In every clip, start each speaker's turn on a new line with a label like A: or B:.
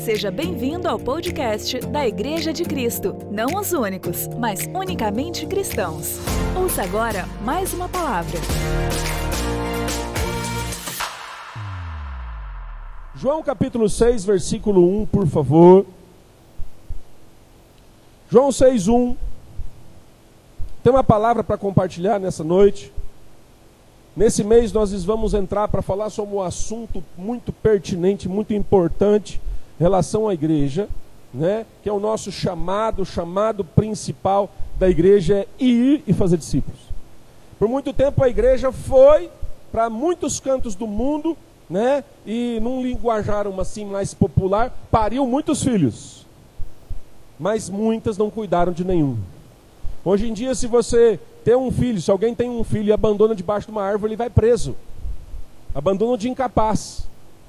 A: Seja bem-vindo ao podcast da Igreja de Cristo. Não os únicos, mas unicamente cristãos. Ouça agora mais uma palavra.
B: João capítulo 6, versículo 1, por favor. João 6, 1. Tem uma palavra para compartilhar nessa noite. Nesse mês nós vamos entrar para falar sobre um assunto muito pertinente, muito importante relação à igreja, né? Que é o nosso chamado, chamado principal da igreja é ir e fazer discípulos. Por muito tempo a igreja foi para muitos cantos do mundo, né? E num linguajar assim mais popular, pariu muitos filhos. Mas muitas não cuidaram de nenhum. Hoje em dia, se você ter um filho, se alguém tem um filho e abandona debaixo de uma árvore, ele vai preso. Abandono de incapaz,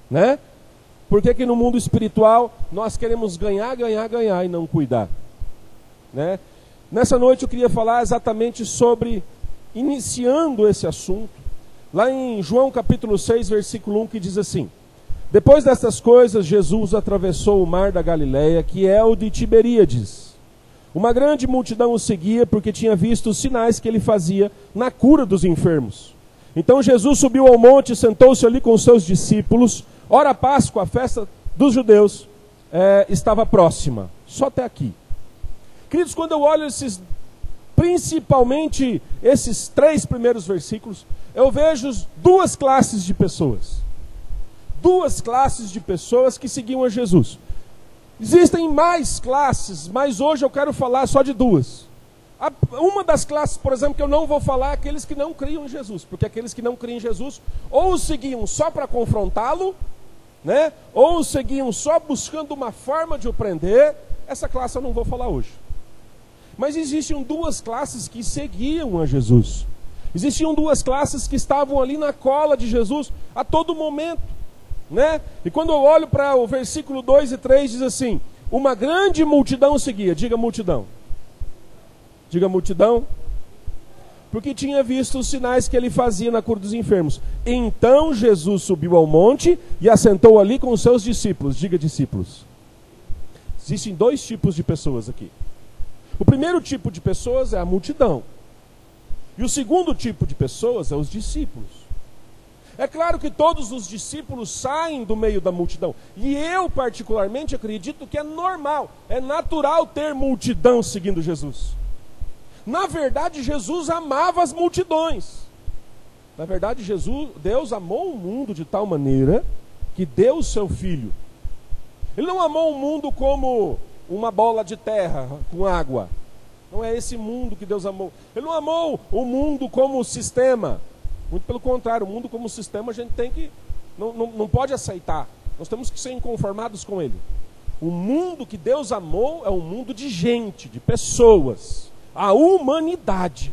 B: né? Por que, que no mundo espiritual nós queremos ganhar, ganhar, ganhar e não cuidar? Né? Nessa noite eu queria falar exatamente sobre, iniciando esse assunto, lá em João capítulo 6, versículo 1, que diz assim: Depois destas coisas, Jesus atravessou o mar da Galileia, que é o de Tiberíades uma grande multidão o seguia porque tinha visto os sinais que ele fazia na cura dos enfermos. Então Jesus subiu ao monte, sentou-se ali com seus discípulos. Ora, a Páscoa, a festa dos judeus, é, estava próxima. Só até aqui. Queridos, quando eu olho esses, principalmente esses três primeiros versículos, eu vejo duas classes de pessoas. Duas classes de pessoas que seguiam a Jesus. Existem mais classes, mas hoje eu quero falar só de duas. Uma das classes, por exemplo, que eu não vou falar é aqueles que não criam em Jesus, porque aqueles que não criam em Jesus ou o seguiam só para confrontá-lo, né? Ou seguiam só buscando uma forma de o prender. Essa classe eu não vou falar hoje. Mas existiam duas classes que seguiam a Jesus. Existiam duas classes que estavam ali na cola de Jesus a todo momento né? E quando eu olho para o versículo 2 e 3 diz assim: Uma grande multidão seguia, diga multidão. Diga multidão. Porque tinha visto os sinais que ele fazia na cura dos enfermos. Então Jesus subiu ao monte e assentou ali com os seus discípulos. Diga discípulos. Existem dois tipos de pessoas aqui. O primeiro tipo de pessoas é a multidão. E o segundo tipo de pessoas é os discípulos. É claro que todos os discípulos saem do meio da multidão. E eu, particularmente, acredito que é normal, é natural ter multidão seguindo Jesus. Na verdade, Jesus amava as multidões. Na verdade, Jesus, Deus amou o mundo de tal maneira que deu o seu filho. Ele não amou o mundo como uma bola de terra com água. Não é esse mundo que Deus amou. Ele não amou o mundo como sistema. Muito pelo contrário, o mundo como sistema a gente tem que. Não, não, não pode aceitar. Nós temos que ser inconformados com ele. O mundo que Deus amou é um mundo de gente, de pessoas. A humanidade.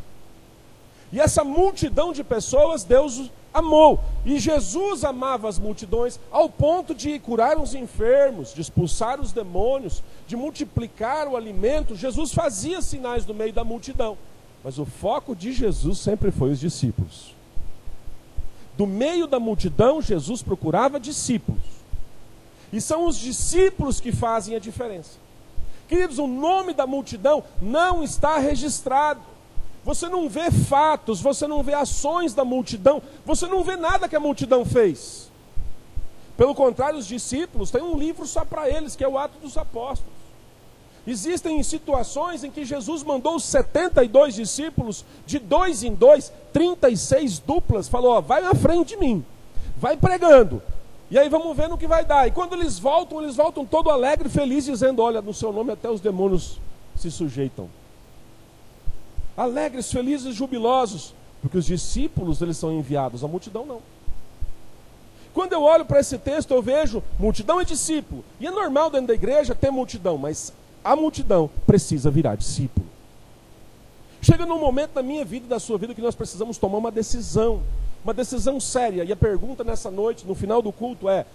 B: E essa multidão de pessoas Deus amou. E Jesus amava as multidões ao ponto de curar os enfermos, de expulsar os demônios, de multiplicar o alimento. Jesus fazia sinais no meio da multidão. Mas o foco de Jesus sempre foi os discípulos do meio da multidão, Jesus procurava discípulos. E são os discípulos que fazem a diferença. Queridos, o nome da multidão não está registrado. Você não vê fatos, você não vê ações da multidão, você não vê nada que a multidão fez. Pelo contrário, os discípulos têm um livro só para eles, que é o Ato dos Apóstolos. Existem situações em que Jesus mandou os 72 discípulos, de dois em dois, 36 duplas, falou: ó, vai na frente de mim, vai pregando. E aí vamos ver no que vai dar. E quando eles voltam, eles voltam todo alegre, feliz, dizendo: Olha, no seu nome até os demônios se sujeitam. Alegres, felizes, jubilosos, porque os discípulos eles são enviados, a multidão não. Quando eu olho para esse texto, eu vejo multidão e discípulo. E é normal dentro da igreja ter multidão, mas a multidão precisa virar discípulo. Chega num momento da minha vida e da sua vida que nós precisamos tomar uma decisão, uma decisão séria. E a pergunta nessa noite, no final do culto, é: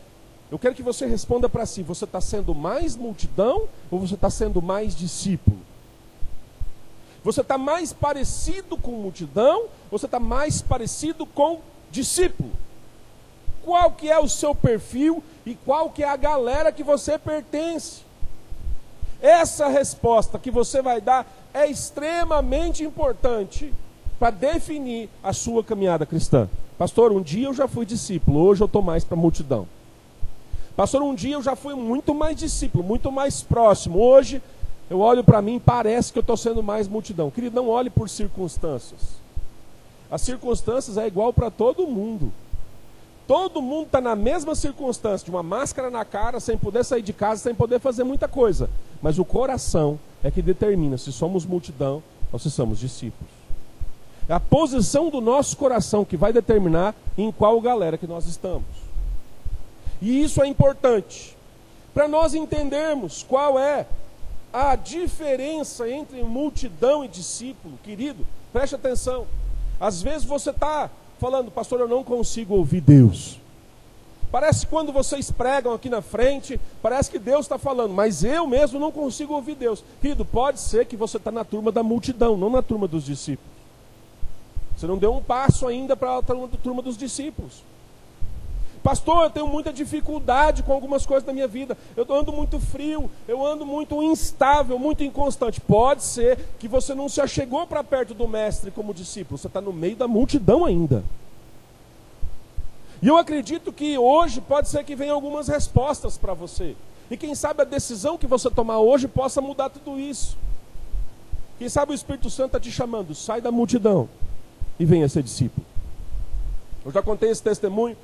B: eu quero que você responda para si: você está sendo mais multidão ou você está sendo mais discípulo? Você está mais parecido com multidão ou você está mais parecido com discípulo? Qual que é o seu perfil e qual que é a galera que você pertence. Essa resposta que você vai dar é extremamente importante para definir a sua caminhada cristã. Pastor, um dia eu já fui discípulo, hoje eu estou mais para a multidão. Pastor, um dia eu já fui muito mais discípulo, muito mais próximo. Hoje eu olho para mim e parece que eu estou sendo mais multidão. Querido, não olhe por circunstâncias. As circunstâncias é igual para todo mundo. Todo mundo está na mesma circunstância, de uma máscara na cara, sem poder sair de casa, sem poder fazer muita coisa. Mas o coração é que determina se somos multidão ou se somos discípulos. É a posição do nosso coração que vai determinar em qual galera que nós estamos. E isso é importante para nós entendermos qual é a diferença entre multidão e discípulo. Querido, preste atenção. Às vezes você está falando, pastor, eu não consigo ouvir Deus. Parece que quando vocês pregam aqui na frente, parece que Deus está falando, mas eu mesmo não consigo ouvir Deus. Querido, pode ser que você está na turma da multidão, não na turma dos discípulos. Você não deu um passo ainda para a turma dos discípulos. Pastor, eu tenho muita dificuldade com algumas coisas da minha vida. Eu ando muito frio, eu ando muito instável, muito inconstante. Pode ser que você não se achegou para perto do mestre como discípulo, você está no meio da multidão ainda. E eu acredito que hoje pode ser que venham algumas respostas para você. E quem sabe a decisão que você tomar hoje possa mudar tudo isso. Quem sabe o Espírito Santo está te chamando, sai da multidão e venha ser discípulo. Eu já contei esse testemunho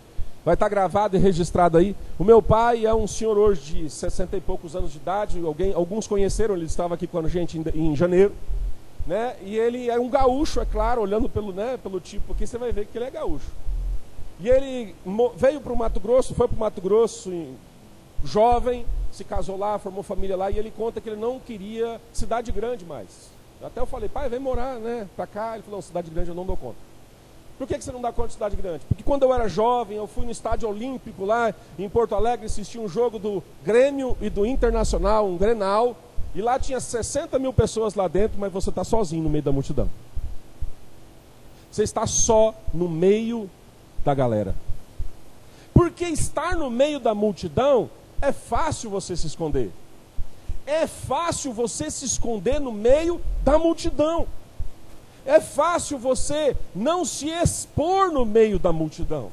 B: Vai estar gravado e registrado aí. O meu pai é um senhor hoje de 60 e poucos anos de idade. Alguém, alguns conheceram, ele estava aqui com a gente em, em janeiro. Né? E ele é um gaúcho, é claro, olhando pelo, né, pelo tipo aqui, você vai ver que ele é gaúcho. E ele veio para o Mato Grosso, foi para o Mato Grosso jovem, se casou lá, formou família lá, e ele conta que ele não queria cidade grande mais. Até eu falei, pai, vem morar né, para cá. Ele falou, cidade grande eu não dou conta. Por que, você não dá conta de cidade grande? Porque quando eu era jovem, eu fui no estádio olímpico lá em Porto Alegre, assisti um jogo do Grêmio e do Internacional, um Grenal, e lá tinha 60 mil pessoas lá dentro, mas você está sozinho no meio da multidão. Você está só no meio da galera. Porque estar no meio da multidão é fácil você se esconder. É fácil você se esconder no meio da multidão. É fácil você não se expor no meio da multidão.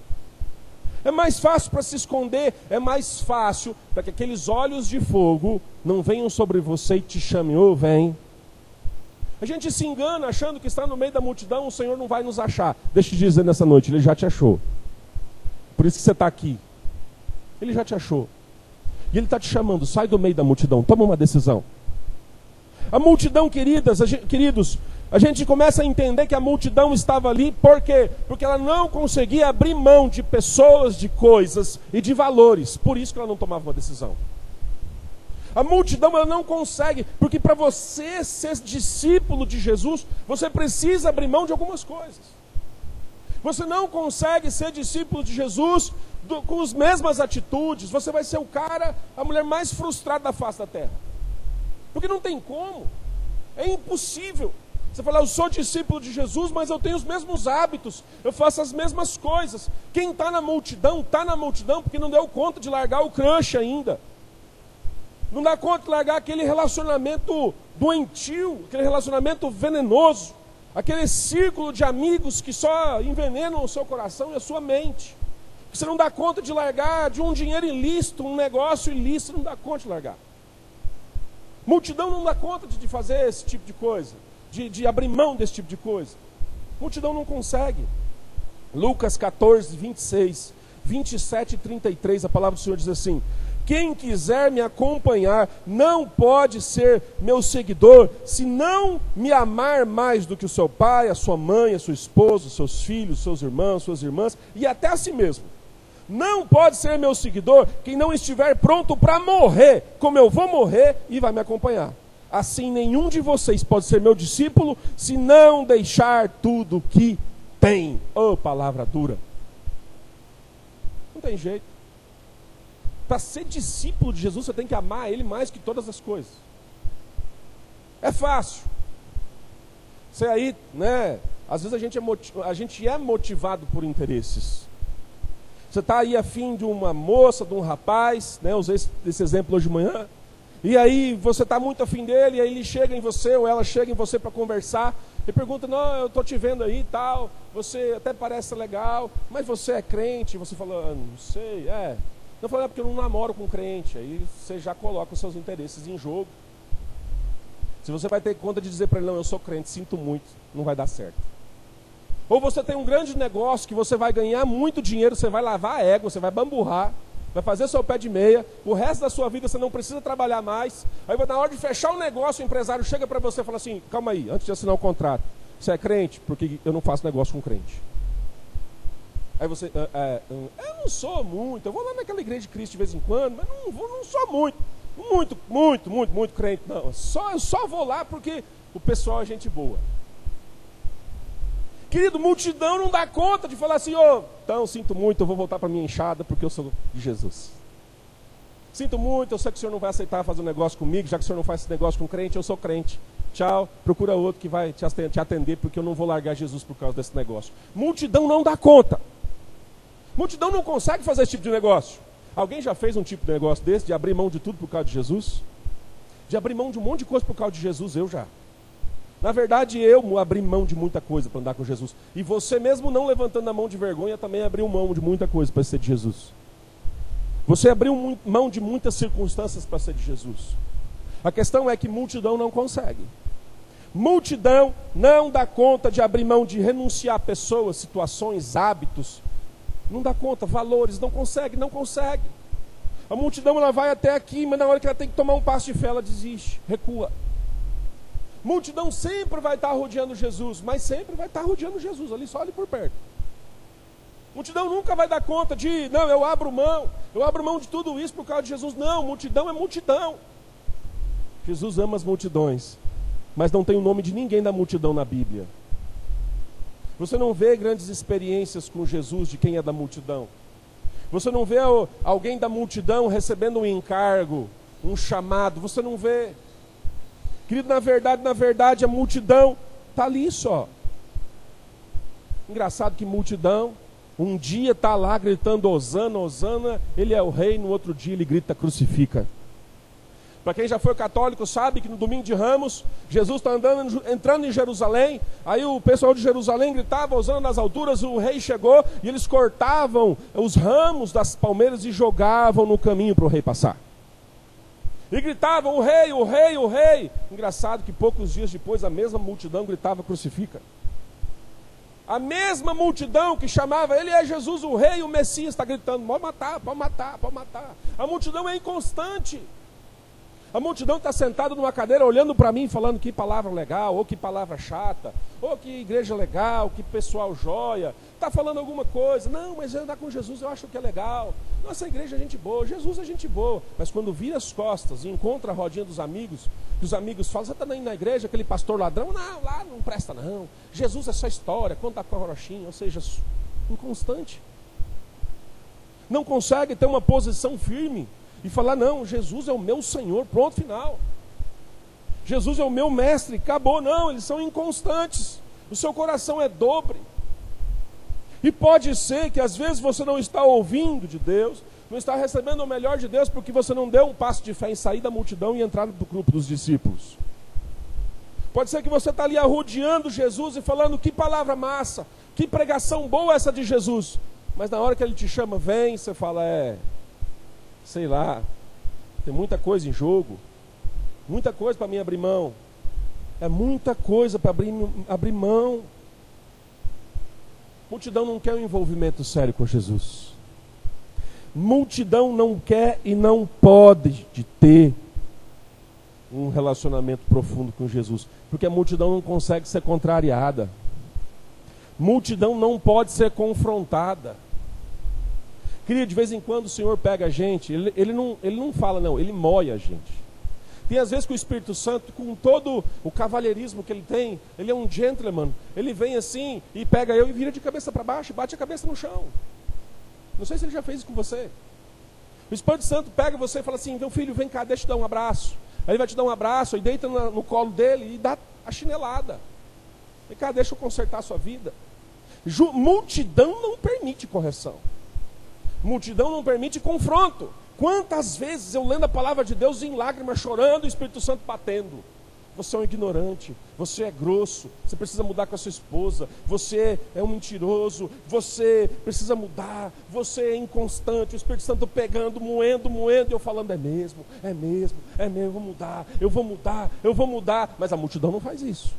B: É mais fácil para se esconder, é mais fácil para que aqueles olhos de fogo não venham sobre você e te chamem, ô oh, vem. A gente se engana achando que está no meio da multidão, o Senhor não vai nos achar. Deixa eu te dizer nessa noite, Ele já te achou. Por isso que você está aqui. Ele já te achou. E Ele está te chamando, sai do meio da multidão, toma uma decisão. A multidão, queridas, a gente, queridos, a gente começa a entender que a multidão estava ali, por quê? Porque ela não conseguia abrir mão de pessoas, de coisas e de valores, por isso que ela não tomava uma decisão. A multidão ela não consegue, porque para você ser discípulo de Jesus, você precisa abrir mão de algumas coisas. Você não consegue ser discípulo de Jesus do, com as mesmas atitudes, você vai ser o cara, a mulher mais frustrada da face da terra. Porque não tem como, é impossível. Você fala, eu sou discípulo de Jesus, mas eu tenho os mesmos hábitos, eu faço as mesmas coisas. Quem está na multidão, está na multidão porque não deu conta de largar o crush ainda. Não dá conta de largar aquele relacionamento doentio, aquele relacionamento venenoso, aquele círculo de amigos que só envenenam o seu coração e a sua mente. Você não dá conta de largar de um dinheiro ilícito, um negócio ilícito, não dá conta de largar. Multidão não dá conta de fazer esse tipo de coisa de, de abrir mão desse tipo de coisa. Multidão não consegue. Lucas 14, 26, 27 e 33, a palavra do Senhor diz assim: Quem quiser me acompanhar não pode ser meu seguidor se não me amar mais do que o seu pai, a sua mãe, a sua esposa, os seus filhos, seus irmãos, suas irmãs e até a si mesmo. Não pode ser meu seguidor quem não estiver pronto para morrer, como eu vou morrer e vai me acompanhar. Assim, nenhum de vocês pode ser meu discípulo se não deixar tudo que tem. Oh, palavra dura. Não tem jeito. Para ser discípulo de Jesus, você tem que amar Ele mais que todas as coisas. É fácil. Você aí, né? Às vezes a gente é, a gente é motivado por interesses. Você está aí afim de uma moça, de um rapaz, né? Usei esse, esse exemplo hoje de manhã. E aí você está muito afim dele, e aí ele chega em você, ou ela chega em você para conversar, e pergunta, não, eu estou te vendo aí e tal, você até parece legal, mas você é crente? Você fala, ah, não sei, é. Eu falo, é porque eu não namoro com crente. Aí você já coloca os seus interesses em jogo. Se você vai ter conta de dizer para ele, não, eu sou crente, sinto muito, não vai dar certo. Ou você tem um grande negócio que você vai ganhar muito dinheiro, você vai lavar a égua, você vai bamburrar, vai fazer seu pé de meia, o resto da sua vida você não precisa trabalhar mais. Aí na hora de fechar o negócio, o empresário chega para você e fala assim: calma aí, antes de assinar o contrato, você é crente? Porque eu não faço negócio com crente. Aí você, é, é, eu não sou muito, eu vou lá naquela igreja de Cristo de vez em quando, mas não, não sou muito, muito, muito, muito, muito crente, não. Só, eu só vou lá porque o pessoal é gente boa. Querido, multidão não dá conta de falar assim, oh, então sinto muito, eu vou voltar para minha enxada porque eu sou de Jesus. Sinto muito, eu sei que o senhor não vai aceitar fazer um negócio comigo, já que o senhor não faz esse negócio com crente, eu sou crente. Tchau, procura outro que vai te atender, porque eu não vou largar Jesus por causa desse negócio. Multidão não dá conta. Multidão não consegue fazer esse tipo de negócio. Alguém já fez um tipo de negócio desse, de abrir mão de tudo por causa de Jesus? De abrir mão de um monte de coisa por causa de Jesus, eu já. Na verdade, eu abri mão de muita coisa para andar com Jesus. E você, mesmo não levantando a mão de vergonha, também abriu mão de muita coisa para ser de Jesus. Você abriu mão de muitas circunstâncias para ser de Jesus. A questão é que multidão não consegue. Multidão não dá conta de abrir mão de renunciar pessoas, situações, hábitos. Não dá conta, valores, não consegue, não consegue. A multidão ela vai até aqui, mas na hora que ela tem que tomar um passo de fé, ela desiste, recua. Multidão sempre vai estar rodeando Jesus, mas sempre vai estar rodeando Jesus ali, só ali por perto. Multidão nunca vai dar conta de, não, eu abro mão, eu abro mão de tudo isso por causa de Jesus. Não, multidão é multidão. Jesus ama as multidões, mas não tem o nome de ninguém da multidão na Bíblia. Você não vê grandes experiências com Jesus de quem é da multidão. Você não vê alguém da multidão recebendo um encargo, um chamado. Você não vê. Querido, na verdade, na verdade, a multidão está ali só. Engraçado que multidão, um dia está lá gritando Osana, Osana, ele é o rei, no outro dia ele grita crucifica. Para quem já foi católico sabe que no domingo de Ramos, Jesus está andando, entrando em Jerusalém, aí o pessoal de Jerusalém gritava, Osana nas alturas, o rei chegou e eles cortavam os ramos das palmeiras e jogavam no caminho para o rei passar. E gritavam: O rei, o rei, o rei. Engraçado que poucos dias depois a mesma multidão gritava: Crucifica. A mesma multidão que chamava Ele é Jesus, o rei, o Messias, está gritando: Pode matar, pode matar, pode matar. A multidão é inconstante. A multidão está sentada numa cadeira olhando para mim, falando que palavra legal, ou que palavra chata, ou que igreja legal, que pessoal joia. Está falando alguma coisa. Não, mas eu andar com Jesus eu acho que é legal. Nossa igreja é gente boa, Jesus é gente boa. Mas quando vira as costas e encontra a rodinha dos amigos, que os amigos falam, você está indo na igreja, aquele pastor ladrão? Não, lá não presta não. Jesus é só história, conta com a corochinha, ou seja, inconstante. Não consegue ter uma posição firme e falar: não, Jesus é o meu Senhor, pronto, final. Jesus é o meu mestre, acabou. Não, eles são inconstantes. O seu coração é dobre. E pode ser que às vezes você não está ouvindo de Deus, não está recebendo o melhor de Deus porque você não deu um passo de fé em sair da multidão e entrar no grupo dos discípulos. Pode ser que você está ali arrodeando Jesus e falando que palavra massa, que pregação boa essa de Jesus. Mas na hora que ele te chama, vem, você fala, é, sei lá, tem muita coisa em jogo, muita coisa para mim abrir mão. É muita coisa para abrir, abrir mão. Multidão não quer um envolvimento sério com Jesus. Multidão não quer e não pode de ter um relacionamento profundo com Jesus, porque a multidão não consegue ser contrariada. Multidão não pode ser confrontada. Queria de vez em quando o Senhor pega a gente, ele, ele, não, ele não fala, não, ele moia a gente. Tem às vezes que o Espírito Santo, com todo o cavalheirismo que ele tem, ele é um gentleman, ele vem assim e pega eu e vira de cabeça para baixo, bate a cabeça no chão. Não sei se ele já fez isso com você. O Espírito Santo pega você e fala assim: meu filho, vem cá, deixa eu te dar um abraço. Aí ele vai te dar um abraço e deita no, no colo dele e dá a chinelada. Vem cá, deixa eu consertar a sua vida. Ju, multidão não permite correção. Multidão não permite confronto. Quantas vezes eu lendo a palavra de Deus em lágrimas, chorando, o Espírito Santo batendo. Você é um ignorante, você é grosso, você precisa mudar com a sua esposa, você é um mentiroso, você precisa mudar, você é inconstante, o Espírito Santo pegando, moendo, moendo, e eu falando, é mesmo, é mesmo, é mesmo, eu vou mudar, eu vou mudar, eu vou mudar, mas a multidão não faz isso.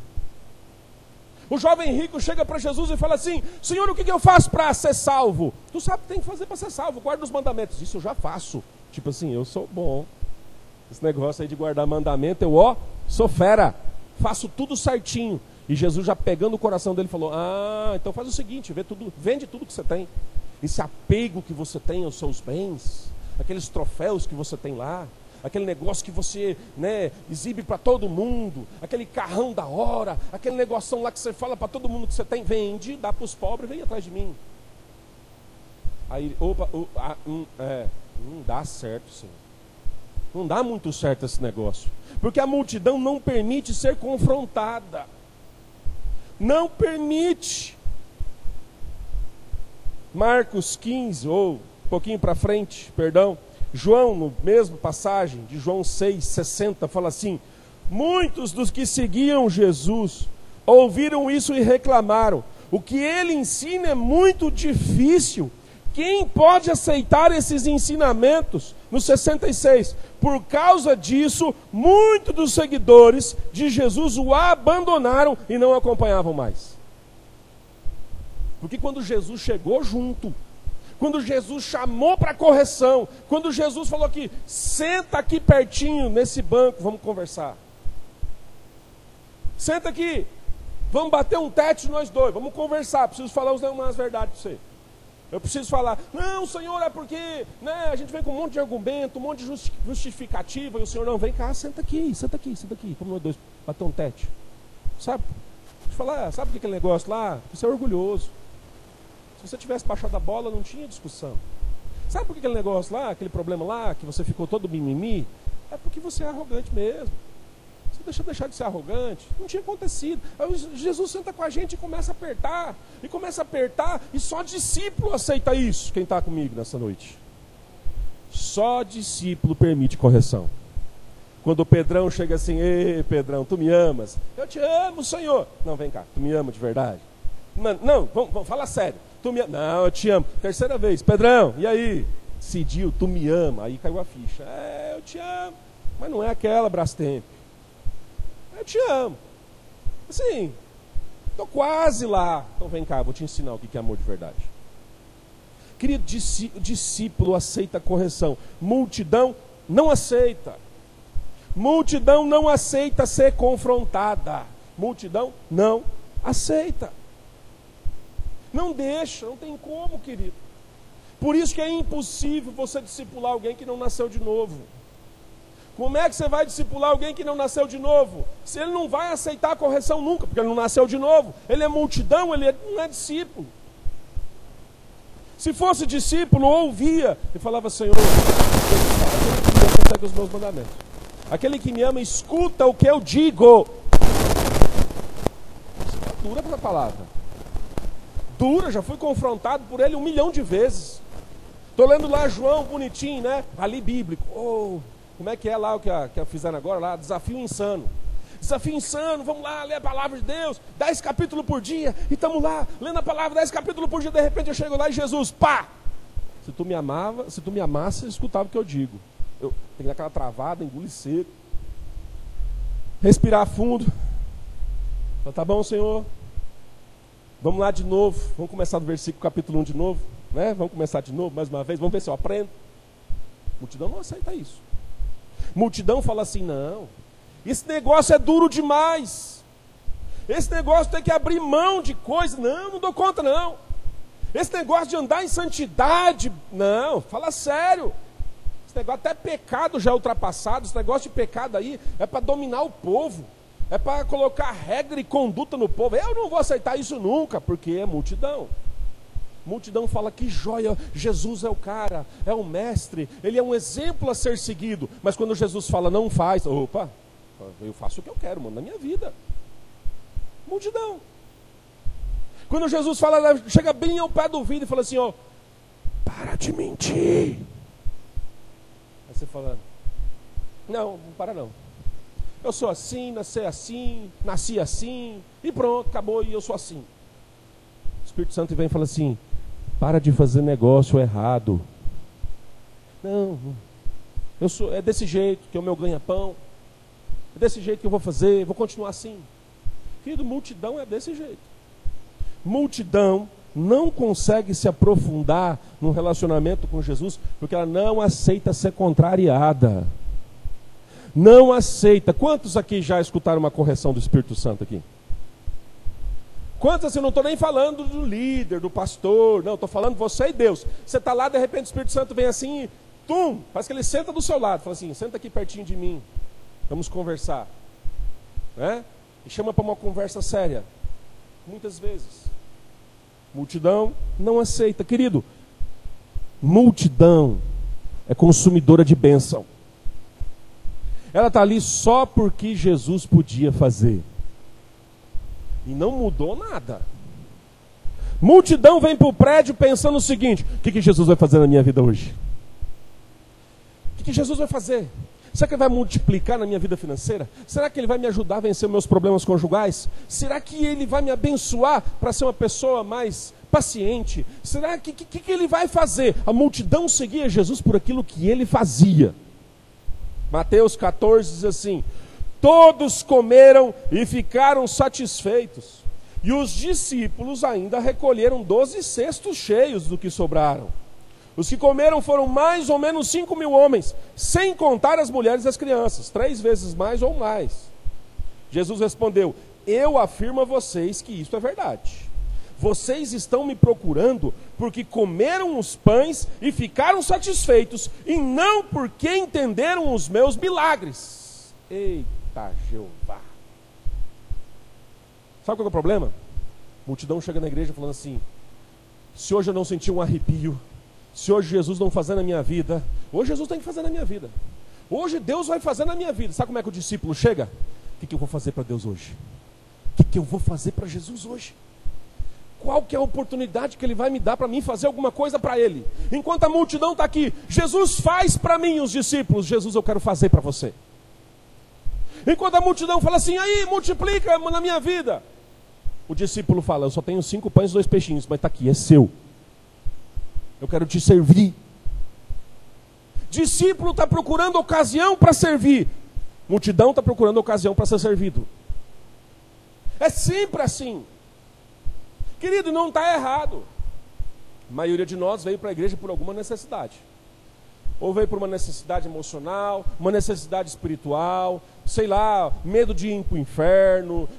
B: O jovem rico chega para Jesus e fala assim: Senhor, o que, eu faço para ser salvo? Tu sabe o que tem que fazer para ser salvo, guarda os mandamentos. Isso eu já faço. Tipo assim, eu sou bom. Esse negócio aí de guardar mandamento, eu, ó, sou fera. Faço tudo certinho. E Jesus já pegando o coração dele falou: Ah, então faz o seguinte, vê tudo, vende tudo que você tem. Esse apego que você tem aos seus bens, aqueles troféus que você tem lá, aquele negócio que você né, exibe para todo mundo, aquele carrão da hora, aquele negoção lá que você fala para todo mundo que você tem, vende, dá para os pobres, vem atrás de mim. Aí, opa, hum, é, não dá certo, Senhor. Não dá muito certo esse negócio. Porque a multidão não permite ser confrontada. Não permite. Marcos 15, ou um pouquinho para frente, perdão. João, no mesmo passagem de João 6, 60, fala assim: Muitos dos que seguiam Jesus ouviram isso e reclamaram. O que ele ensina é muito difícil quem pode aceitar esses ensinamentos? No 66, por causa disso, muitos dos seguidores de Jesus o abandonaram e não acompanhavam mais. Porque quando Jesus chegou junto, quando Jesus chamou para correção, quando Jesus falou que senta aqui pertinho nesse banco, vamos conversar. Senta aqui, vamos bater um tete nós dois, vamos conversar, preciso falar umas verdades para você. Eu preciso falar, não, Senhor, é porque né, a gente vem com um monte de argumento, um monte de justificativa, e o Senhor não, vem cá, senta aqui, senta aqui, senta aqui, como nós dois, bater um tete. Sabe? Deixa eu falar, sabe aquele negócio lá? Você é orgulhoso. Se você tivesse baixado a bola, não tinha discussão. Sabe por que aquele negócio lá, aquele problema lá, que você ficou todo mimimi? É porque você é arrogante mesmo deixa eu deixar de ser arrogante. Não tinha acontecido. Aí Jesus senta com a gente e começa a apertar. E começa a apertar. E só discípulo aceita isso. Quem está comigo nessa noite? Só discípulo permite correção. Quando o Pedrão chega assim, ei Pedrão, tu me amas? Eu te amo, Senhor. Não, vem cá, tu me ama de verdade? Mano, não, vamos, vamos, fala sério. Tu me Não, eu te amo. Terceira vez, Pedrão, e aí? Decidiu, tu me ama. Aí caiu a ficha. É, eu te amo. Mas não é aquela Brastemp. Eu te amo. Assim, estou quase lá. Então vem cá, vou te ensinar o que é amor de verdade. Querido, discípulo aceita correção. Multidão não aceita. Multidão não aceita ser confrontada. Multidão não aceita. Não deixa, não tem como, querido. Por isso que é impossível você discipular alguém que não nasceu de novo. Como é que você vai discipular alguém que não nasceu de novo? Se ele não vai aceitar a correção nunca, porque ele não nasceu de novo. Ele é multidão, ele não é discípulo. Se fosse discípulo, ouvia e falava: Senhor, segue os meus mandamentos. Aquele que me ama, escuta o que eu digo. Dura essa palavra. Dura, já fui confrontado por ele um milhão de vezes. Estou lendo lá João, bonitinho, né? Ali bíblico. Oh, como é que é lá o que, a, que fizeram agora? Lá, desafio insano. Desafio insano, vamos lá ler a palavra de Deus, dez capítulos por dia, e estamos lá, lendo a palavra, dez capítulos por dia, de repente eu chego lá e Jesus, pá! Se tu me amava, se tu me amasse, escutava o que eu digo. Eu tenho aquela travada, engolir seco. Respirar fundo. Tá bom, Senhor? Vamos lá de novo. Vamos começar do versículo capítulo 1 de novo. Né? Vamos começar de novo, mais uma vez. Vamos ver se eu aprendo. Multidão não aceita isso. Multidão fala assim: não, esse negócio é duro demais. Esse negócio tem que abrir mão de coisa. Não, não dou conta, não. Esse negócio de andar em santidade, não, fala sério. Esse negócio até pecado já é ultrapassado. Esse negócio de pecado aí é para dominar o povo. É para colocar regra e conduta no povo. Eu não vou aceitar isso nunca, porque é multidão multidão fala que joia, Jesus é o cara, é o mestre, ele é um exemplo a ser seguido. Mas quando Jesus fala não faz, opa, eu faço o que eu quero, mano, na minha vida. Multidão. Quando Jesus fala, chega bem ao pé do vidro e fala assim: ó, para de mentir. Aí você fala, não, não para não. Eu sou assim, nasci assim, nasci assim, e pronto, acabou, e eu sou assim. O Espírito Santo vem e fala assim: para de fazer negócio errado. Não, eu sou, é desse jeito que é o meu ganha-pão. É desse jeito que eu vou fazer, vou continuar assim. Querido, multidão é desse jeito. Multidão não consegue se aprofundar no relacionamento com Jesus porque ela não aceita ser contrariada. Não aceita. Quantos aqui já escutaram uma correção do Espírito Santo aqui? Quantos assim, não estou nem falando do líder, do pastor, não, estou falando você e Deus. Você está lá, de repente o Espírito Santo vem assim, tum, faz que ele senta do seu lado, fala assim, senta aqui pertinho de mim, vamos conversar. Né? E chama para uma conversa séria. Muitas vezes. Multidão não aceita. Querido, multidão é consumidora de bênção. Ela está ali só porque Jesus podia fazer. E não mudou nada. Multidão vem para o prédio pensando o seguinte: o que, que Jesus vai fazer na minha vida hoje? O que, que Jesus vai fazer? Será que ele vai multiplicar na minha vida financeira? Será que ele vai me ajudar a vencer meus problemas conjugais? Será que ele vai me abençoar para ser uma pessoa mais paciente? Será que, que, que ele vai fazer? A multidão seguia Jesus por aquilo que ele fazia. Mateus 14 diz assim: Todos comeram e ficaram satisfeitos. E os discípulos ainda recolheram doze cestos cheios do que sobraram. Os que comeram foram mais ou menos cinco mil homens, sem contar as mulheres e as crianças, três vezes mais ou mais. Jesus respondeu: Eu afirmo a vocês que isto é verdade. Vocês estão me procurando porque comeram os pães e ficaram satisfeitos, e não porque entenderam os meus milagres. Eita Jeová! Sabe qual é o problema? A multidão chega na igreja falando assim: se hoje eu não senti um arrepio, se hoje Jesus não fazer na minha vida, hoje Jesus tem que fazer na minha vida. Hoje Deus vai fazer na minha vida. Sabe como é que o discípulo chega? O que, que eu vou fazer para Deus hoje? O que, que eu vou fazer para Jesus hoje? Qual que é a oportunidade que Ele vai me dar para mim fazer alguma coisa para Ele? Enquanto a multidão está aqui, Jesus faz para mim os discípulos, Jesus eu quero fazer para você. Enquanto a multidão fala assim, aí multiplica na minha vida. O discípulo fala, eu só tenho cinco pães e dois peixinhos, mas está aqui, é seu. Eu quero te servir. Discípulo está procurando ocasião para servir. Multidão está procurando ocasião para ser servido. É sempre assim. Querido, não está errado. A maioria de nós veio para a igreja por alguma necessidade. Ou veio por uma necessidade emocional, uma necessidade espiritual, sei lá, medo de ir para o inferno.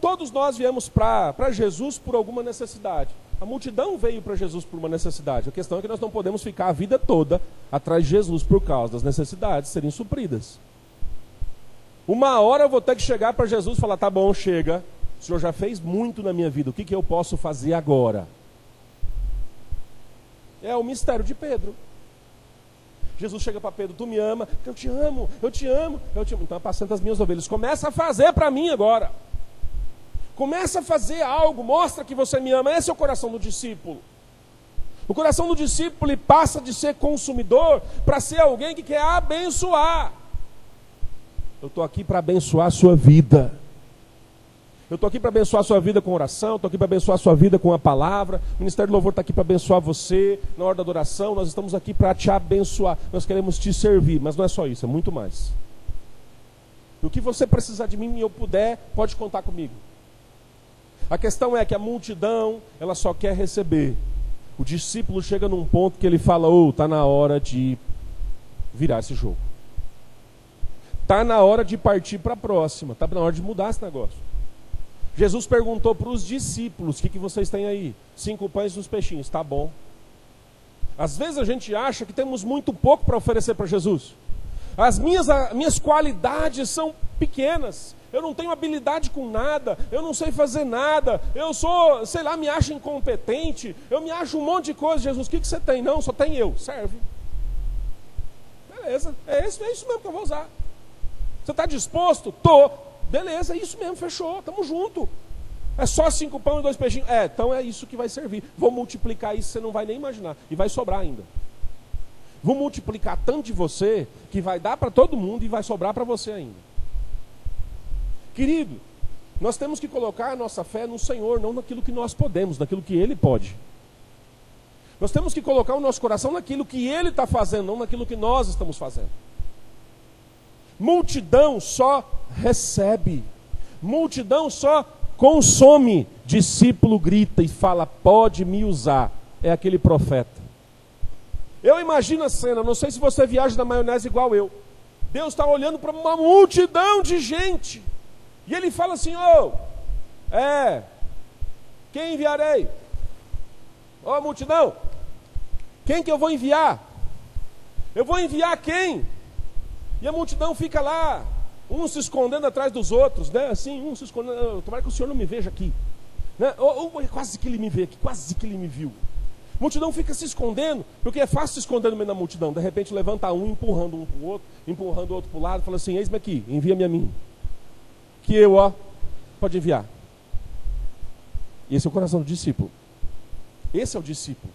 B: Todos nós viemos para Jesus por alguma necessidade. A multidão veio para Jesus por uma necessidade. A questão é que nós não podemos ficar a vida toda atrás de Jesus por causa das necessidades serem supridas. Uma hora eu vou ter que chegar para Jesus e falar: tá bom, chega. O Senhor já fez muito na minha vida. O que, que eu posso fazer agora? É o mistério de Pedro. Jesus chega para Pedro: Tu me ama? Eu te amo, eu te amo, eu te amo. Então apacenta as minhas ovelhas. Começa a fazer para mim agora. Começa a fazer algo, mostra que você me ama. Esse é o coração do discípulo. O coração do discípulo passa de ser consumidor para ser alguém que quer abençoar. Eu estou aqui para abençoar a sua vida. Eu estou aqui para abençoar a sua vida com oração, estou aqui para abençoar a sua vida com a palavra. O Ministério do Louvor está aqui para abençoar você na hora da adoração. Nós estamos aqui para te abençoar. Nós queremos te servir, mas não é só isso, é muito mais. o que você precisar de mim e eu puder, pode contar comigo. A questão é que a multidão, ela só quer receber. O discípulo chega num ponto que ele fala: "Ô, oh, tá na hora de virar esse jogo. Tá na hora de partir para a próxima, tá na hora de mudar esse negócio." Jesus perguntou para os discípulos: "O que, que vocês têm aí? Cinco pães e uns peixinhos, tá bom?" Às vezes a gente acha que temos muito pouco para oferecer para Jesus. As minhas, as minhas qualidades são pequenas eu não tenho habilidade com nada, eu não sei fazer nada, eu sou, sei lá, me acho incompetente, eu me acho um monte de coisa. Jesus, o que, que você tem? Não, só tem eu. Serve. Beleza, é isso, é isso mesmo que eu vou usar. Você está disposto? Tô. Beleza, é isso mesmo, fechou, estamos junto. É só cinco pão e dois peixinhos. É, então é isso que vai servir. Vou multiplicar isso, você não vai nem imaginar. E vai sobrar ainda. Vou multiplicar tanto de você que vai dar para todo mundo e vai sobrar para você ainda. Querido, nós temos que colocar a nossa fé no Senhor, não naquilo que nós podemos, naquilo que Ele pode. Nós temos que colocar o nosso coração naquilo que Ele está fazendo, não naquilo que nós estamos fazendo. Multidão só recebe, multidão só consome. Discípulo grita e fala: Pode me usar. É aquele profeta. Eu imagino a cena, não sei se você viaja na maionese igual eu. Deus está olhando para uma multidão de gente. E ele fala assim: Ô, oh, é, quem enviarei? Ô oh, multidão, quem que eu vou enviar? Eu vou enviar quem? E a multidão fica lá, uns se escondendo atrás dos outros, né? Assim, um se escondendo. Tomara que o senhor não me veja aqui. Né? Ou, ou, quase que ele me vê aqui, quase que ele me viu. A multidão fica se escondendo, porque é fácil se esconder no meio da multidão. De repente levanta um, empurrando um para o outro, empurrando o outro para o lado, fala assim: Eis-me aqui, envia-me a mim. Que eu, ó, pode enviar. E esse é o coração do discípulo. Esse é o discípulo.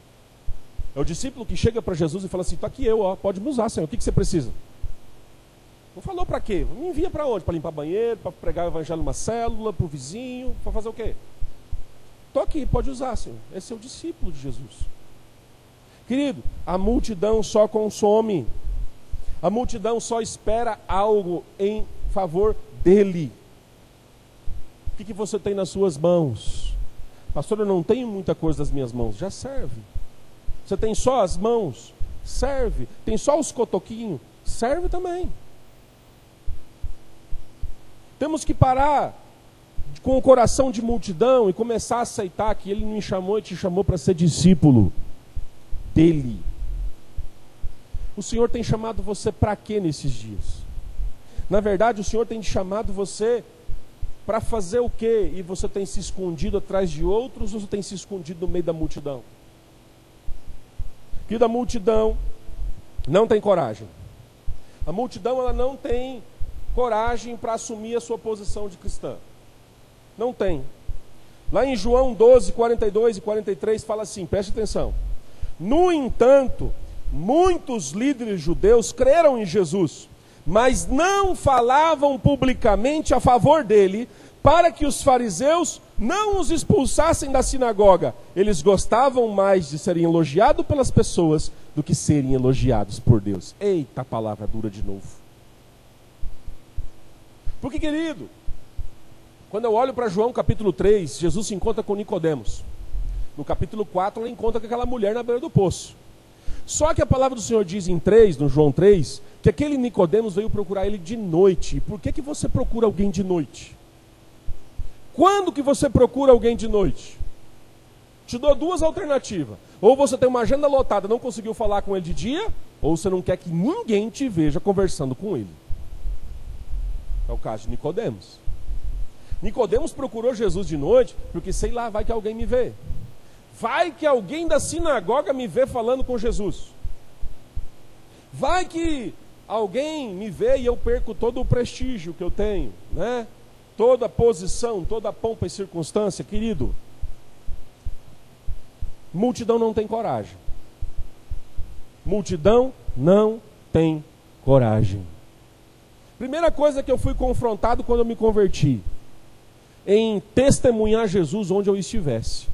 B: É o discípulo que chega para Jesus e fala assim: Está aqui eu, ó, pode me usar, Senhor. O que, que você precisa? Não falou para quê? Me envia para onde? Para limpar banheiro, para pregar o evangelho numa célula, para o vizinho, para fazer o quê? Estou aqui, pode usar, Senhor. Esse é o discípulo de Jesus. Querido, a multidão só consome. A multidão só espera algo em favor dele. O que, que você tem nas suas mãos? Pastor, eu não tenho muita coisa nas minhas mãos. Já serve. Você tem só as mãos? Serve. Tem só os cotoquinhos? Serve também. Temos que parar com o coração de multidão e começar a aceitar que Ele me chamou e te chamou para ser discípulo dele. O Senhor tem chamado você para quê nesses dias? Na verdade, o Senhor tem chamado você para fazer o quê? E você tem se escondido atrás de outros ou você tem se escondido no meio da multidão? Que da multidão não tem coragem. A multidão ela não tem coragem para assumir a sua posição de cristã. Não tem. Lá em João 12, 42 e 43 fala assim: preste atenção. No entanto, muitos líderes judeus creram em Jesus, mas não falavam publicamente a favor dele, para que os fariseus não os expulsassem da sinagoga. Eles gostavam mais de serem elogiados pelas pessoas do que serem elogiados por Deus. Eita, palavra dura de novo. Porque, querido, quando eu olho para João capítulo 3, Jesus se encontra com Nicodemos. No capítulo 4, ele encontra com aquela mulher na beira do poço. Só que a palavra do Senhor diz em 3, no João 3, que aquele Nicodemos veio procurar ele de noite. E por que, que você procura alguém de noite? Quando que você procura alguém de noite? Te dou duas alternativas. Ou você tem uma agenda lotada, não conseguiu falar com ele de dia, ou você não quer que ninguém te veja conversando com ele. É o caso de Nicodemos. Nicodemos procurou Jesus de noite, porque sei lá, vai que alguém me vê. Vai que alguém da sinagoga me vê falando com Jesus. Vai que alguém me vê e eu perco todo o prestígio que eu tenho, né? Toda a posição, toda a pompa e circunstância, querido. Multidão não tem coragem. Multidão não tem coragem. Primeira coisa que eu fui confrontado quando eu me converti, em testemunhar Jesus onde eu estivesse.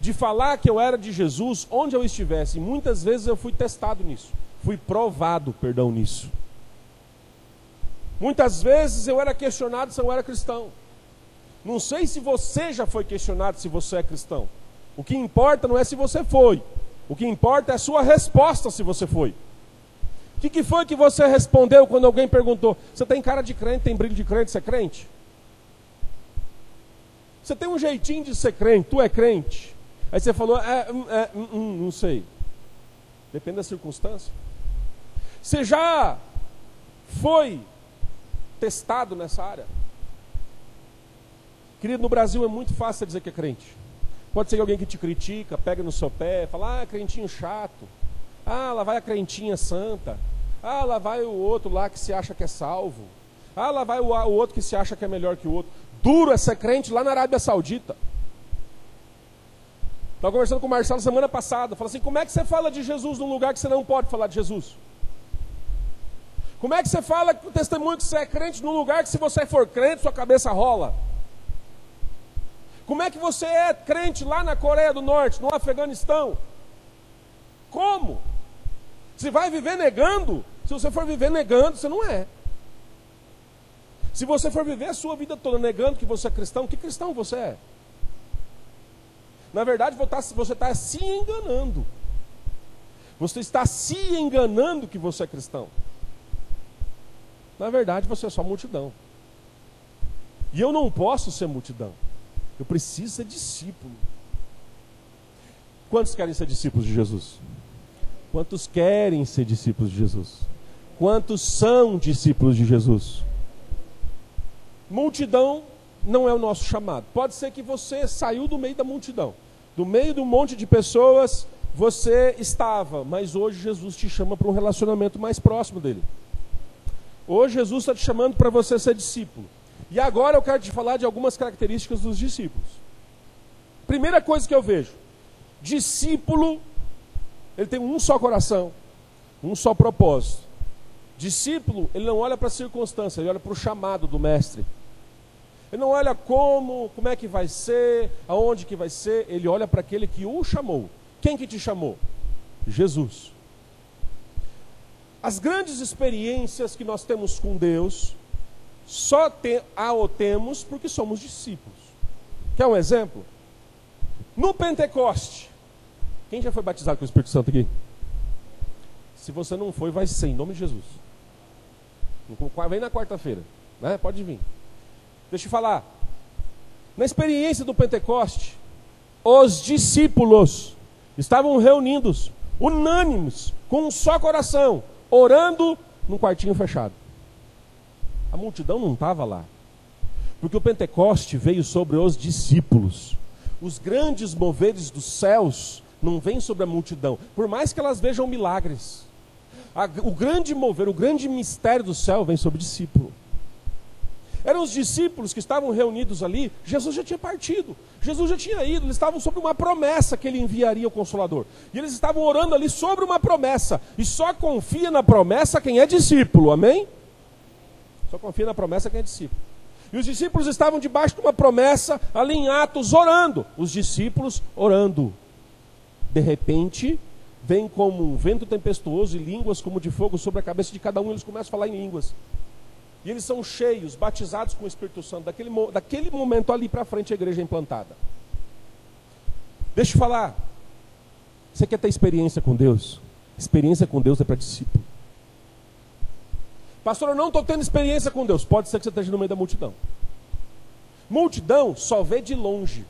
B: De falar que eu era de Jesus onde eu estivesse. E muitas vezes eu fui testado nisso. Fui provado, perdão, nisso. Muitas vezes eu era questionado se eu era cristão. Não sei se você já foi questionado se você é cristão. O que importa não é se você foi. O que importa é a sua resposta se você foi que, que foi que você respondeu quando alguém perguntou? Você tem cara de crente, tem brilho de crente, você é crente? Você tem um jeitinho de ser crente, tu é crente? Aí você falou, é, hum, é, hum, hum, não sei. Depende da circunstância. Você já foi testado nessa área? Querido, no Brasil é muito fácil dizer que é crente. Pode ser alguém que te critica, pega no seu pé, fala, ah, crentinho chato. Ah, lá vai a crentinha santa. Ah, lá vai o outro lá que se acha que é salvo. Ah, lá vai o, o outro que se acha que é melhor que o outro. duro é ser crente lá na Arábia Saudita. Estava conversando com o Marcelo semana passada. Falei assim: como é que você fala de Jesus num lugar que você não pode falar de Jesus? Como é que você fala o testemunho que você é crente num lugar que, se você for crente, sua cabeça rola? Como é que você é crente lá na Coreia do Norte, no Afeganistão? Como? Se vai viver negando? Se você for viver negando, você não é. Se você for viver a sua vida toda negando que você é cristão, que cristão você é? Na verdade, você está se enganando. Você está se enganando que você é cristão. Na verdade, você é só multidão. E eu não posso ser multidão. Eu preciso ser discípulo. Quantos querem ser discípulos de Jesus? Quantos querem ser discípulos de Jesus? Quantos são discípulos de Jesus? Multidão não é o nosso chamado. Pode ser que você saiu do meio da multidão, do meio de um monte de pessoas, você estava, mas hoje Jesus te chama para um relacionamento mais próximo dele. Hoje Jesus está te chamando para você ser discípulo. E agora eu quero te falar de algumas características dos discípulos. Primeira coisa que eu vejo: discípulo, ele tem um só coração, um só propósito. Discípulo, ele não olha para a circunstância, ele olha para o chamado do mestre. Ele não olha como, como é que vai ser, aonde que vai ser, ele olha para aquele que o chamou. Quem que te chamou? Jesus. As grandes experiências que nós temos com Deus, só te, a o temos porque somos discípulos. Quer um exemplo? No Pentecoste, quem já foi batizado com o Espírito Santo aqui? Se você não foi, vai ser, em nome de Jesus. Vem na quarta-feira, né? pode vir. Deixa eu falar. Na experiência do Pentecoste, os discípulos estavam reunidos, unânimes, com um só coração, orando num quartinho fechado. A multidão não estava lá. Porque o Pentecoste veio sobre os discípulos. Os grandes moveres dos céus não vêm sobre a multidão, por mais que elas vejam milagres. O grande mover, o grande mistério do céu vem sobre o discípulo. Eram os discípulos que estavam reunidos ali, Jesus já tinha partido, Jesus já tinha ido, eles estavam sobre uma promessa que ele enviaria o Consolador. E eles estavam orando ali sobre uma promessa. E só confia na promessa quem é discípulo, amém? Só confia na promessa quem é discípulo. E os discípulos estavam debaixo de uma promessa, ali em Atos, orando. Os discípulos orando. De repente, vem como um vento tempestuoso e línguas como de fogo sobre a cabeça de cada um, eles começam a falar em línguas. E eles são cheios, batizados com o Espírito Santo. Daquele, daquele momento ali para frente a igreja é implantada. Deixa eu falar. Você quer ter experiência com Deus? Experiência com Deus é para discípulo. Pastor, eu não estou tendo experiência com Deus. Pode ser que você esteja no meio da multidão. Multidão só vê de longe.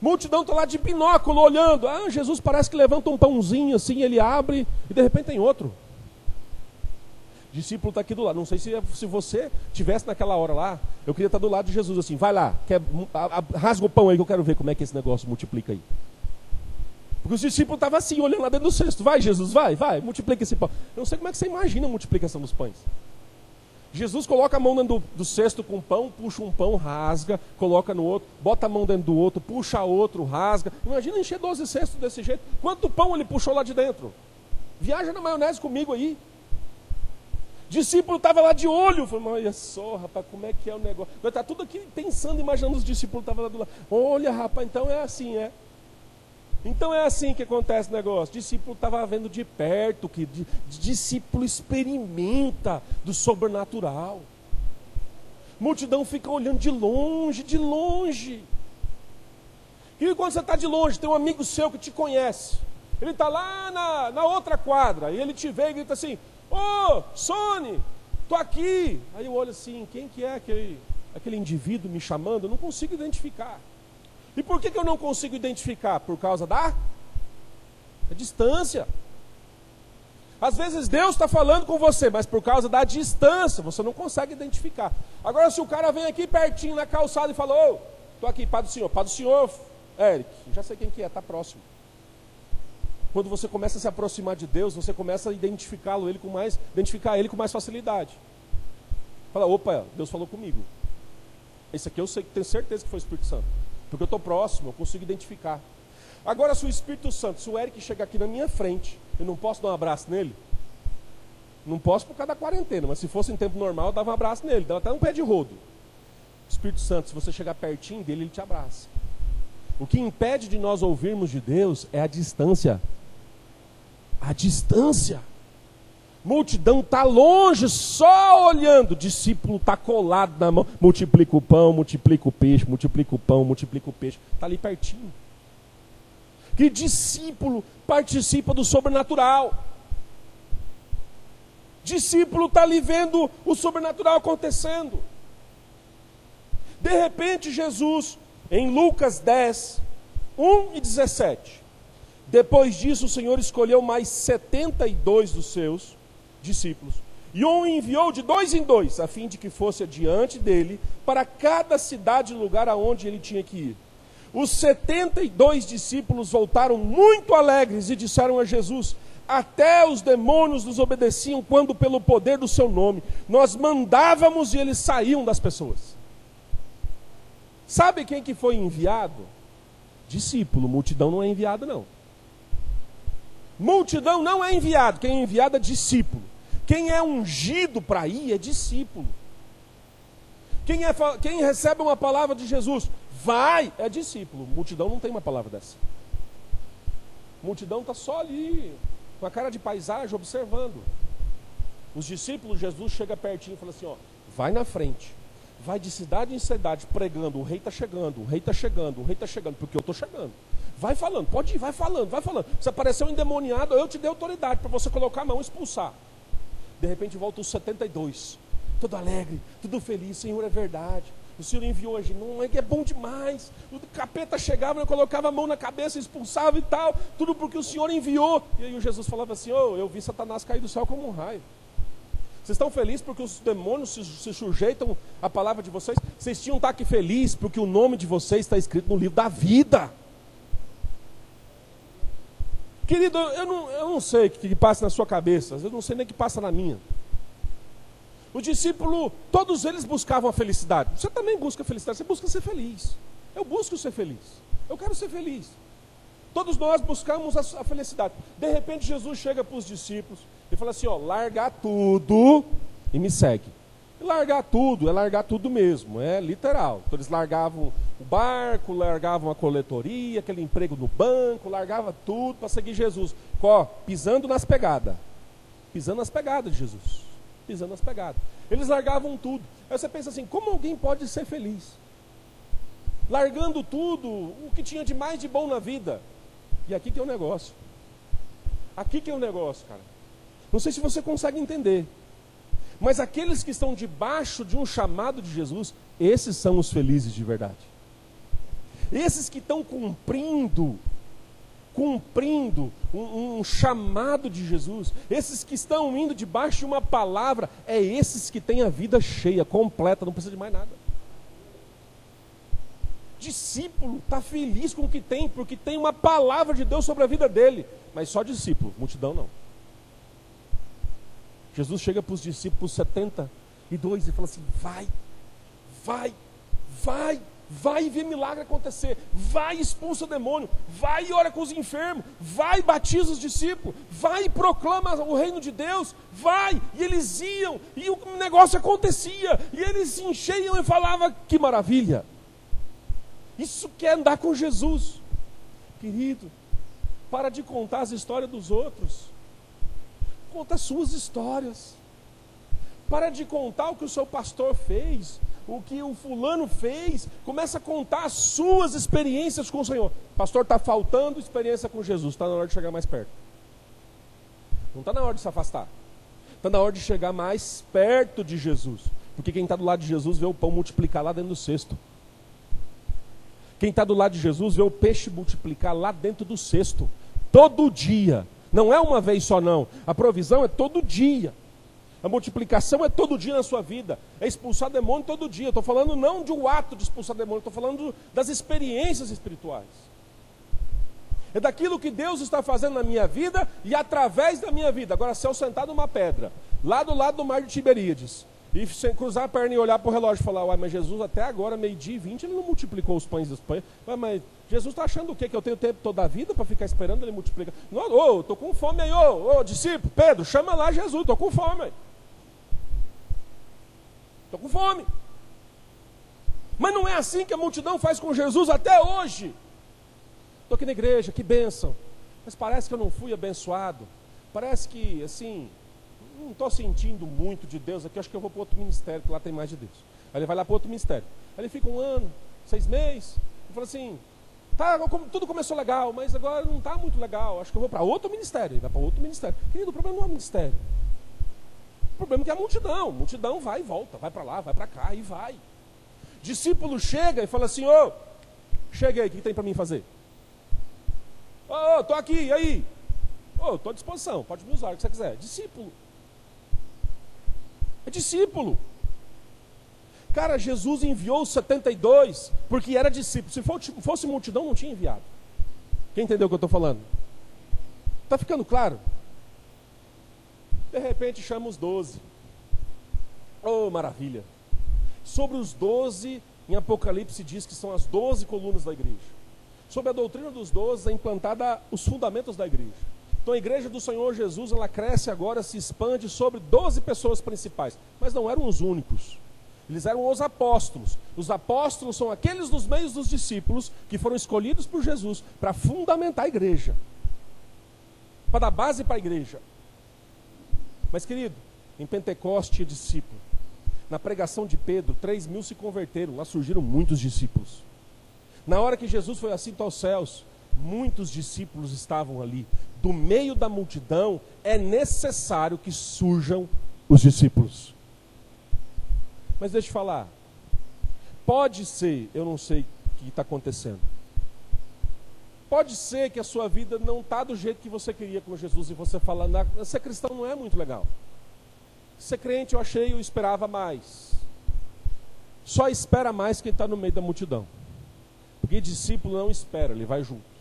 B: Multidão está lá de binóculo olhando. Ah, Jesus parece que levanta um pãozinho assim, ele abre e de repente tem outro discípulo está aqui do lado. Não sei se, se você tivesse naquela hora lá, eu queria estar do lado de Jesus assim, vai lá, quer, a, a, rasga o pão aí que eu quero ver como é que esse negócio multiplica aí. Porque os discípulos estavam assim, olhando lá dentro do cesto. Vai, Jesus, vai, vai, multiplica esse pão. Eu não sei como é que você imagina a multiplicação dos pães. Jesus coloca a mão dentro do, do cesto com pão, puxa um pão, rasga, coloca no outro, bota a mão dentro do outro, puxa outro, rasga. Imagina encher 12 cestos desse jeito. Quanto pão ele puxou lá de dentro? Viaja na maionese comigo aí discípulo estava lá de olho. Falei, olha só, rapaz, como é que é o negócio? Vai estar tá tudo aqui pensando, imaginando os discípulos estavam lá do lado. Olha, rapaz, então é assim, é. Então é assim que acontece o negócio. O discípulo estava vendo de perto, que discípulo experimenta do sobrenatural. Multidão fica olhando de longe, de longe. E quando você está de longe, tem um amigo seu que te conhece. Ele está lá na, na outra quadra, e ele te vê e grita assim: Ô, oh, Sony, tô aqui. Aí eu olho assim, quem que é aquele, aquele indivíduo me chamando? Eu não consigo identificar. E por que, que eu não consigo identificar? Por causa da, distância. Às vezes Deus está falando com você, mas por causa da distância, você não consegue identificar. Agora, se o cara vem aqui pertinho na calçada e fala, ô, estou aqui, Pai do Senhor, Pai do Senhor, Eric, já sei quem que é, está próximo. Quando você começa a se aproximar de Deus, você começa a identificá-lo, ele com mais, identificar ele com mais facilidade. Fala, opa, Deus falou comigo. Esse aqui eu sei, tenho certeza que foi o Espírito Santo. Porque eu estou próximo, eu consigo identificar. Agora, se o Espírito Santo, se o Eric chegar aqui na minha frente, eu não posso dar um abraço nele? Não posso por causa da quarentena, mas se fosse em tempo normal, eu dava um abraço nele, dava até um pé de rodo. Espírito Santo, se você chegar pertinho dele, ele te abraça. O que impede de nós ouvirmos de Deus é a distância. A distância. Multidão está longe, só olhando. Discípulo está colado na mão. Multiplica o pão, multiplica o peixe, multiplica o pão, multiplica o peixe. Está ali pertinho. Que discípulo participa do sobrenatural. Discípulo está ali vendo o sobrenatural acontecendo. De repente, Jesus, em Lucas 10, 1 e 17. Depois disso, o Senhor escolheu mais 72 dos seus discípulos e o enviou de dois em dois, a fim de que fosse adiante dele para cada cidade e lugar aonde ele tinha que ir. Os 72 discípulos voltaram muito alegres e disseram a Jesus: Até os demônios nos obedeciam quando, pelo poder do seu nome, nós mandávamos e eles saíam das pessoas. Sabe quem que foi enviado? Discípulo, multidão não é enviado não. Multidão não é enviado, quem é enviado é discípulo. Quem é ungido para ir é discípulo. Quem, é, quem recebe uma palavra de Jesus, vai, é discípulo. Multidão não tem uma palavra dessa. Multidão está só ali, com a cara de paisagem, observando. Os discípulos, Jesus chega pertinho e fala assim: ó, vai na frente vai de cidade em cidade pregando: o rei está chegando, o rei está chegando, o rei está chegando, porque eu estou chegando. Vai falando, pode ir, vai falando, vai falando. Se apareceu um endemoniado, eu te dei autoridade para você colocar a mão e expulsar. De repente volta os 72, todo alegre, tudo feliz, Senhor, é verdade. O Senhor enviou hoje, não é que é bom demais. O capeta chegava, eu colocava a mão na cabeça, expulsava e tal, tudo porque o Senhor enviou. E aí o Jesus falava assim: oh, eu vi Satanás cair do céu como um raio. Vocês estão felizes porque os demônios se, se, sujeitam à palavra de vocês? Vocês tinham que estar aqui felizes porque o nome de vocês está escrito no livro da vida. Querido, eu não, eu não sei o que, que passa na sua cabeça, eu não sei nem o que passa na minha. O discípulo, todos eles buscavam a felicidade. Você também busca a felicidade, você busca ser feliz. Eu busco ser feliz. Eu quero ser feliz. Todos nós buscamos a, a felicidade. De repente, Jesus chega para os discípulos ele fala assim: ó, largar tudo e me segue. Largar tudo é largar tudo mesmo, é literal. Então eles largavam o barco, largavam a coletoria, aquele emprego no banco, largava tudo para seguir Jesus. Có, pisando nas pegadas. Pisando nas pegadas de Jesus. Pisando nas pegadas. Eles largavam tudo. Aí você pensa assim: como alguém pode ser feliz? Largando tudo, o que tinha de mais de bom na vida. E aqui que é o negócio. Aqui que é o negócio, cara. Não sei se você consegue entender. Mas aqueles que estão debaixo de um chamado de Jesus, esses são os felizes de verdade. Esses que estão cumprindo, cumprindo um, um, chamado de Jesus, esses que estão indo debaixo de uma palavra, é esses que têm a vida cheia, completa, não precisa de mais nada. Discípulo está feliz com o que tem, porque tem uma palavra de Deus sobre a vida dele, mas só discípulo, multidão não. Jesus chega para os discípulos 72 e fala assim: vai, vai, vai, vai ver milagre acontecer, vai expulsa o demônio, vai e ora com os enfermos, vai batiza os discípulos, vai e proclama o reino de Deus, vai. E eles iam, e o negócio acontecia, e eles se encheiam e falavam: que maravilha. Isso quer andar com Jesus, querido. Para de contar as histórias dos outros. Conta as suas histórias. Para de contar o que o seu pastor fez, o que o fulano fez. Começa a contar as suas experiências com o Senhor. Pastor, está faltando experiência com Jesus. Está na hora de chegar mais perto. Não está na hora de se afastar. Está na hora de chegar mais perto de Jesus. Porque quem está do lado de Jesus vê o pão multiplicar lá dentro do cesto. Quem está do lado de Jesus vê o peixe multiplicar lá dentro do cesto. Todo dia. Não é uma vez só, não. A provisão é todo dia. A multiplicação é todo dia na sua vida. É expulsar demônio todo dia. Estou falando não de um ato de expulsar demônio, estou falando das experiências espirituais. É daquilo que Deus está fazendo na minha vida e através da minha vida. Agora, se eu sentar numa pedra, lá do lado do mar de Tiberíades, E sem cruzar a perna e olhar para o relógio e falar, uai, mas Jesus até agora, meio-dia e vinte, ele não multiplicou os pães e os pães. Uai, mas Jesus está achando o quê? Que eu tenho tempo toda a vida para ficar esperando ele multiplicar? Não, ô, estou com fome aí, ô, ô, discípulo, Pedro, chama lá Jesus, estou com fome. Estou com fome. Mas não é assim que a multidão faz com Jesus até hoje. Estou aqui na igreja, que bênção. Mas parece que eu não fui abençoado. Parece que, assim, não estou sentindo muito de Deus aqui, acho que eu vou para outro ministério, que lá tem mais de Deus. Aí ele vai lá para outro ministério. Aí ele fica um ano, seis meses, e fala assim, tá, tudo começou legal, mas agora não está muito legal, acho que eu vou para outro ministério. Ele vai para outro ministério. Querido, o problema não é o ministério. O problema é que é a multidão. A multidão vai e volta, vai para lá, vai para cá e vai. Discípulo chega e fala assim, ô, oh, chega aí, o que tem para mim fazer? Ô, oh, estou aqui, e aí? Ô, oh, estou à disposição, pode me usar o que você quiser. Discípulo. É discípulo. Cara, Jesus enviou os 72 porque era discípulo. Se fosse multidão, não tinha enviado. Quem entendeu o que eu estou falando? Está ficando claro? De repente chama os 12. Oh, maravilha. Sobre os 12, em Apocalipse diz que são as 12 colunas da igreja. Sobre a doutrina dos 12 é implantada os fundamentos da igreja. Então a igreja do Senhor Jesus, ela cresce agora, se expande sobre 12 pessoas principais, mas não eram os únicos. Eles eram os apóstolos. Os apóstolos são aqueles dos meios dos discípulos que foram escolhidos por Jesus para fundamentar a igreja, para dar base para a igreja. Mas, querido, em Pentecoste tinha discípulo. Na pregação de Pedro, 3 mil se converteram, lá surgiram muitos discípulos. Na hora que Jesus foi assim aos céus, muitos discípulos estavam ali. Do meio da multidão é necessário que surjam os discípulos. Mas deixa eu falar. Pode ser, eu não sei o que está acontecendo. Pode ser que a sua vida não está do jeito que você queria com Jesus e você fala, ser cristão não é muito legal. Ser crente eu achei, eu esperava mais. Só espera mais quem está no meio da multidão. Porque discípulo não espera, ele vai junto.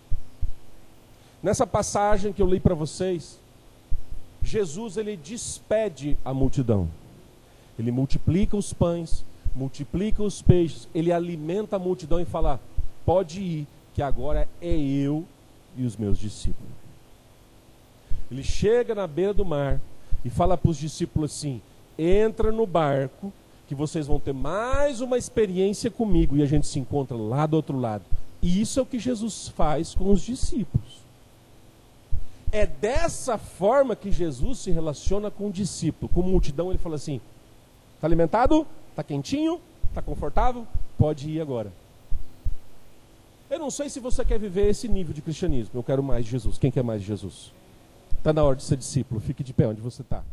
B: Nessa passagem que eu li para vocês, Jesus ele despede a multidão. Ele multiplica os pães, multiplica os peixes, ele alimenta a multidão e fala: "Pode ir, que agora é eu e os meus discípulos". Ele chega na beira do mar e fala para os discípulos assim: "Entra no barco, que vocês vão ter mais uma experiência comigo e a gente se encontra lá do outro lado". E isso é o que Jesus faz com os discípulos. É dessa forma que Jesus se relaciona com o discípulo. Com a multidão, ele fala assim: está alimentado? Está quentinho? Está confortável? Pode ir agora. Eu não sei se você quer viver esse nível de cristianismo. Eu quero mais Jesus. Quem quer mais Jesus? Está na hora de ser discípulo. Fique de pé onde você está.